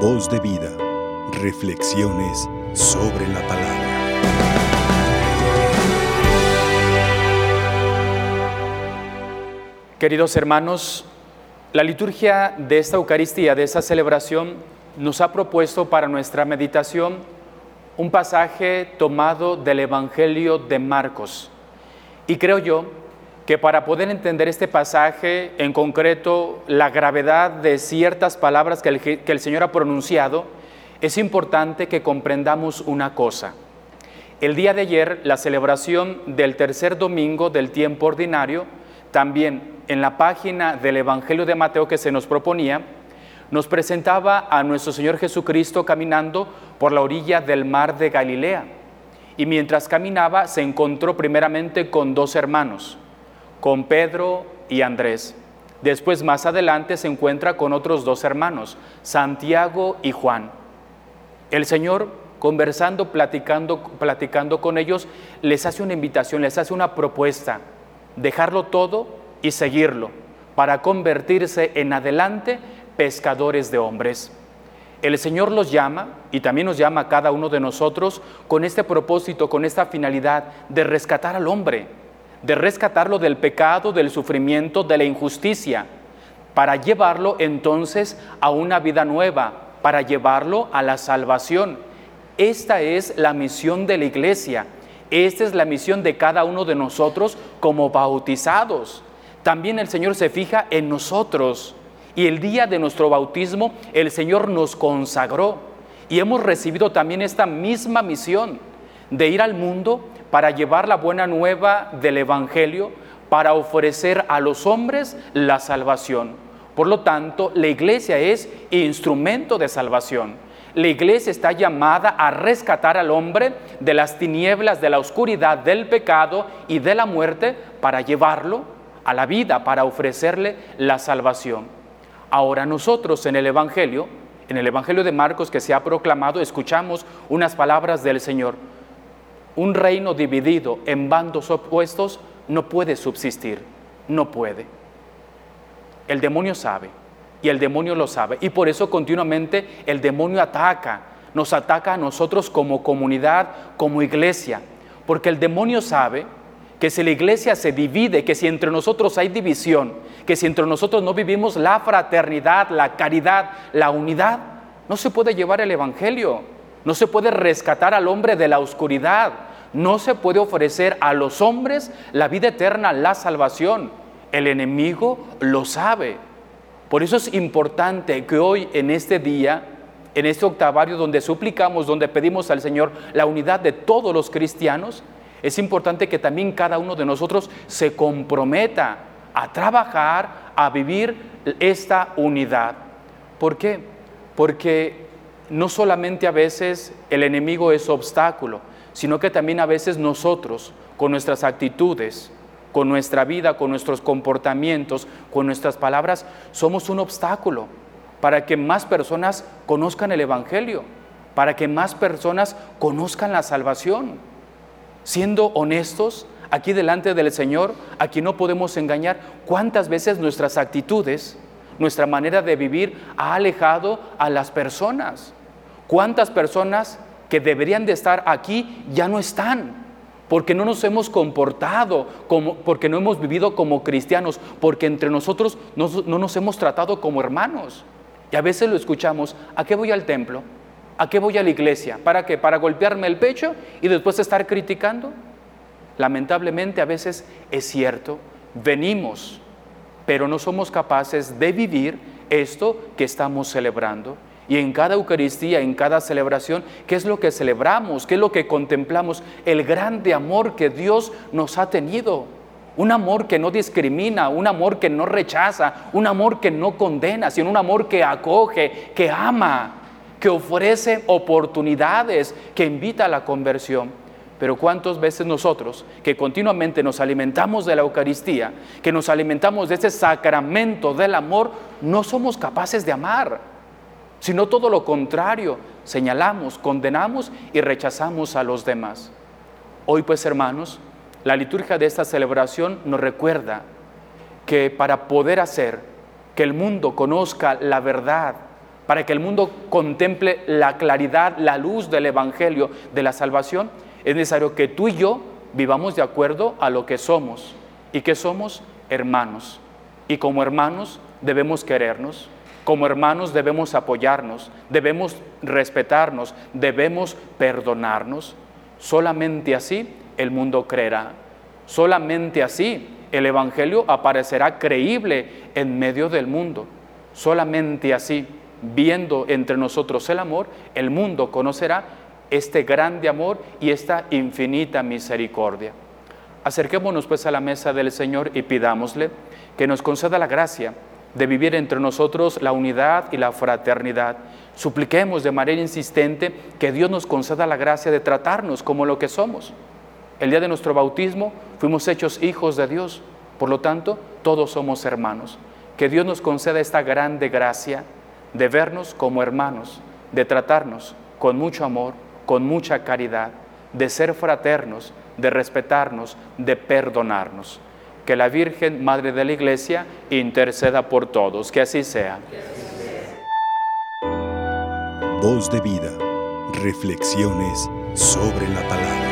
Voz de vida. Reflexiones sobre la palabra. Queridos hermanos, la liturgia de esta Eucaristía, de esta celebración, nos ha propuesto para nuestra meditación un pasaje tomado del Evangelio de Marcos. Y creo yo que para poder entender este pasaje, en concreto la gravedad de ciertas palabras que el, que el Señor ha pronunciado, es importante que comprendamos una cosa. El día de ayer, la celebración del tercer domingo del tiempo ordinario, también en la página del Evangelio de Mateo que se nos proponía, nos presentaba a nuestro Señor Jesucristo caminando por la orilla del mar de Galilea. Y mientras caminaba se encontró primeramente con dos hermanos, con Pedro y Andrés. Después más adelante se encuentra con otros dos hermanos, Santiago y Juan. El Señor, conversando, platicando, platicando con ellos, les hace una invitación, les hace una propuesta, dejarlo todo y seguirlo, para convertirse en adelante pescadores de hombres. El Señor los llama y también nos llama a cada uno de nosotros con este propósito, con esta finalidad de rescatar al hombre, de rescatarlo del pecado, del sufrimiento, de la injusticia, para llevarlo entonces a una vida nueva, para llevarlo a la salvación. Esta es la misión de la iglesia, esta es la misión de cada uno de nosotros como bautizados. También el Señor se fija en nosotros y el día de nuestro bautismo el Señor nos consagró y hemos recibido también esta misma misión de ir al mundo para llevar la buena nueva del Evangelio, para ofrecer a los hombres la salvación. Por lo tanto, la iglesia es instrumento de salvación. La iglesia está llamada a rescatar al hombre de las tinieblas, de la oscuridad, del pecado y de la muerte para llevarlo a la vida, para ofrecerle la salvación. Ahora nosotros en el Evangelio, en el Evangelio de Marcos que se ha proclamado, escuchamos unas palabras del Señor. Un reino dividido en bandos opuestos no puede subsistir, no puede. El demonio sabe y el demonio lo sabe y por eso continuamente el demonio ataca, nos ataca a nosotros como comunidad, como iglesia, porque el demonio sabe que si la iglesia se divide, que si entre nosotros hay división, que si entre nosotros no vivimos la fraternidad, la caridad, la unidad, no se puede llevar el Evangelio, no se puede rescatar al hombre de la oscuridad, no se puede ofrecer a los hombres la vida eterna, la salvación. El enemigo lo sabe. Por eso es importante que hoy en este día, en este octavario donde suplicamos, donde pedimos al Señor la unidad de todos los cristianos, es importante que también cada uno de nosotros se comprometa a trabajar, a vivir esta unidad. ¿Por qué? Porque no solamente a veces el enemigo es obstáculo, sino que también a veces nosotros, con nuestras actitudes, con nuestra vida, con nuestros comportamientos, con nuestras palabras, somos un obstáculo para que más personas conozcan el Evangelio, para que más personas conozcan la salvación siendo honestos aquí delante del Señor, aquí no podemos engañar, cuántas veces nuestras actitudes, nuestra manera de vivir ha alejado a las personas. ¿Cuántas personas que deberían de estar aquí ya no están? Porque no nos hemos comportado, como, porque no hemos vivido como cristianos, porque entre nosotros no, no nos hemos tratado como hermanos. Y a veces lo escuchamos, ¿a qué voy al templo? ¿A qué voy a la iglesia? ¿Para qué? ¿Para golpearme el pecho y después estar criticando? Lamentablemente a veces es cierto, venimos, pero no somos capaces de vivir esto que estamos celebrando. Y en cada Eucaristía, en cada celebración, ¿qué es lo que celebramos? ¿Qué es lo que contemplamos? El grande amor que Dios nos ha tenido. Un amor que no discrimina, un amor que no rechaza, un amor que no condena, sino un amor que acoge, que ama que ofrece oportunidades, que invita a la conversión. Pero cuántas veces nosotros, que continuamente nos alimentamos de la Eucaristía, que nos alimentamos de ese sacramento del amor, no somos capaces de amar, sino todo lo contrario, señalamos, condenamos y rechazamos a los demás. Hoy pues hermanos, la liturgia de esta celebración nos recuerda que para poder hacer que el mundo conozca la verdad, para que el mundo contemple la claridad, la luz del Evangelio de la salvación, es necesario que tú y yo vivamos de acuerdo a lo que somos y que somos hermanos. Y como hermanos debemos querernos, como hermanos debemos apoyarnos, debemos respetarnos, debemos perdonarnos. Solamente así el mundo creerá. Solamente así el Evangelio aparecerá creíble en medio del mundo. Solamente así, viendo entre nosotros el amor, el mundo conocerá este grande amor y esta infinita misericordia. Acerquémonos pues a la mesa del Señor y pidámosle que nos conceda la gracia de vivir entre nosotros la unidad y la fraternidad. Supliquemos de manera insistente que Dios nos conceda la gracia de tratarnos como lo que somos. El día de nuestro bautismo fuimos hechos hijos de Dios, por lo tanto, todos somos hermanos. Que Dios nos conceda esta grande gracia de vernos como hermanos, de tratarnos con mucho amor, con mucha caridad, de ser fraternos, de respetarnos, de perdonarnos. Que la Virgen, Madre de la Iglesia, interceda por todos. Que así sea. Voz de vida. Reflexiones sobre la palabra.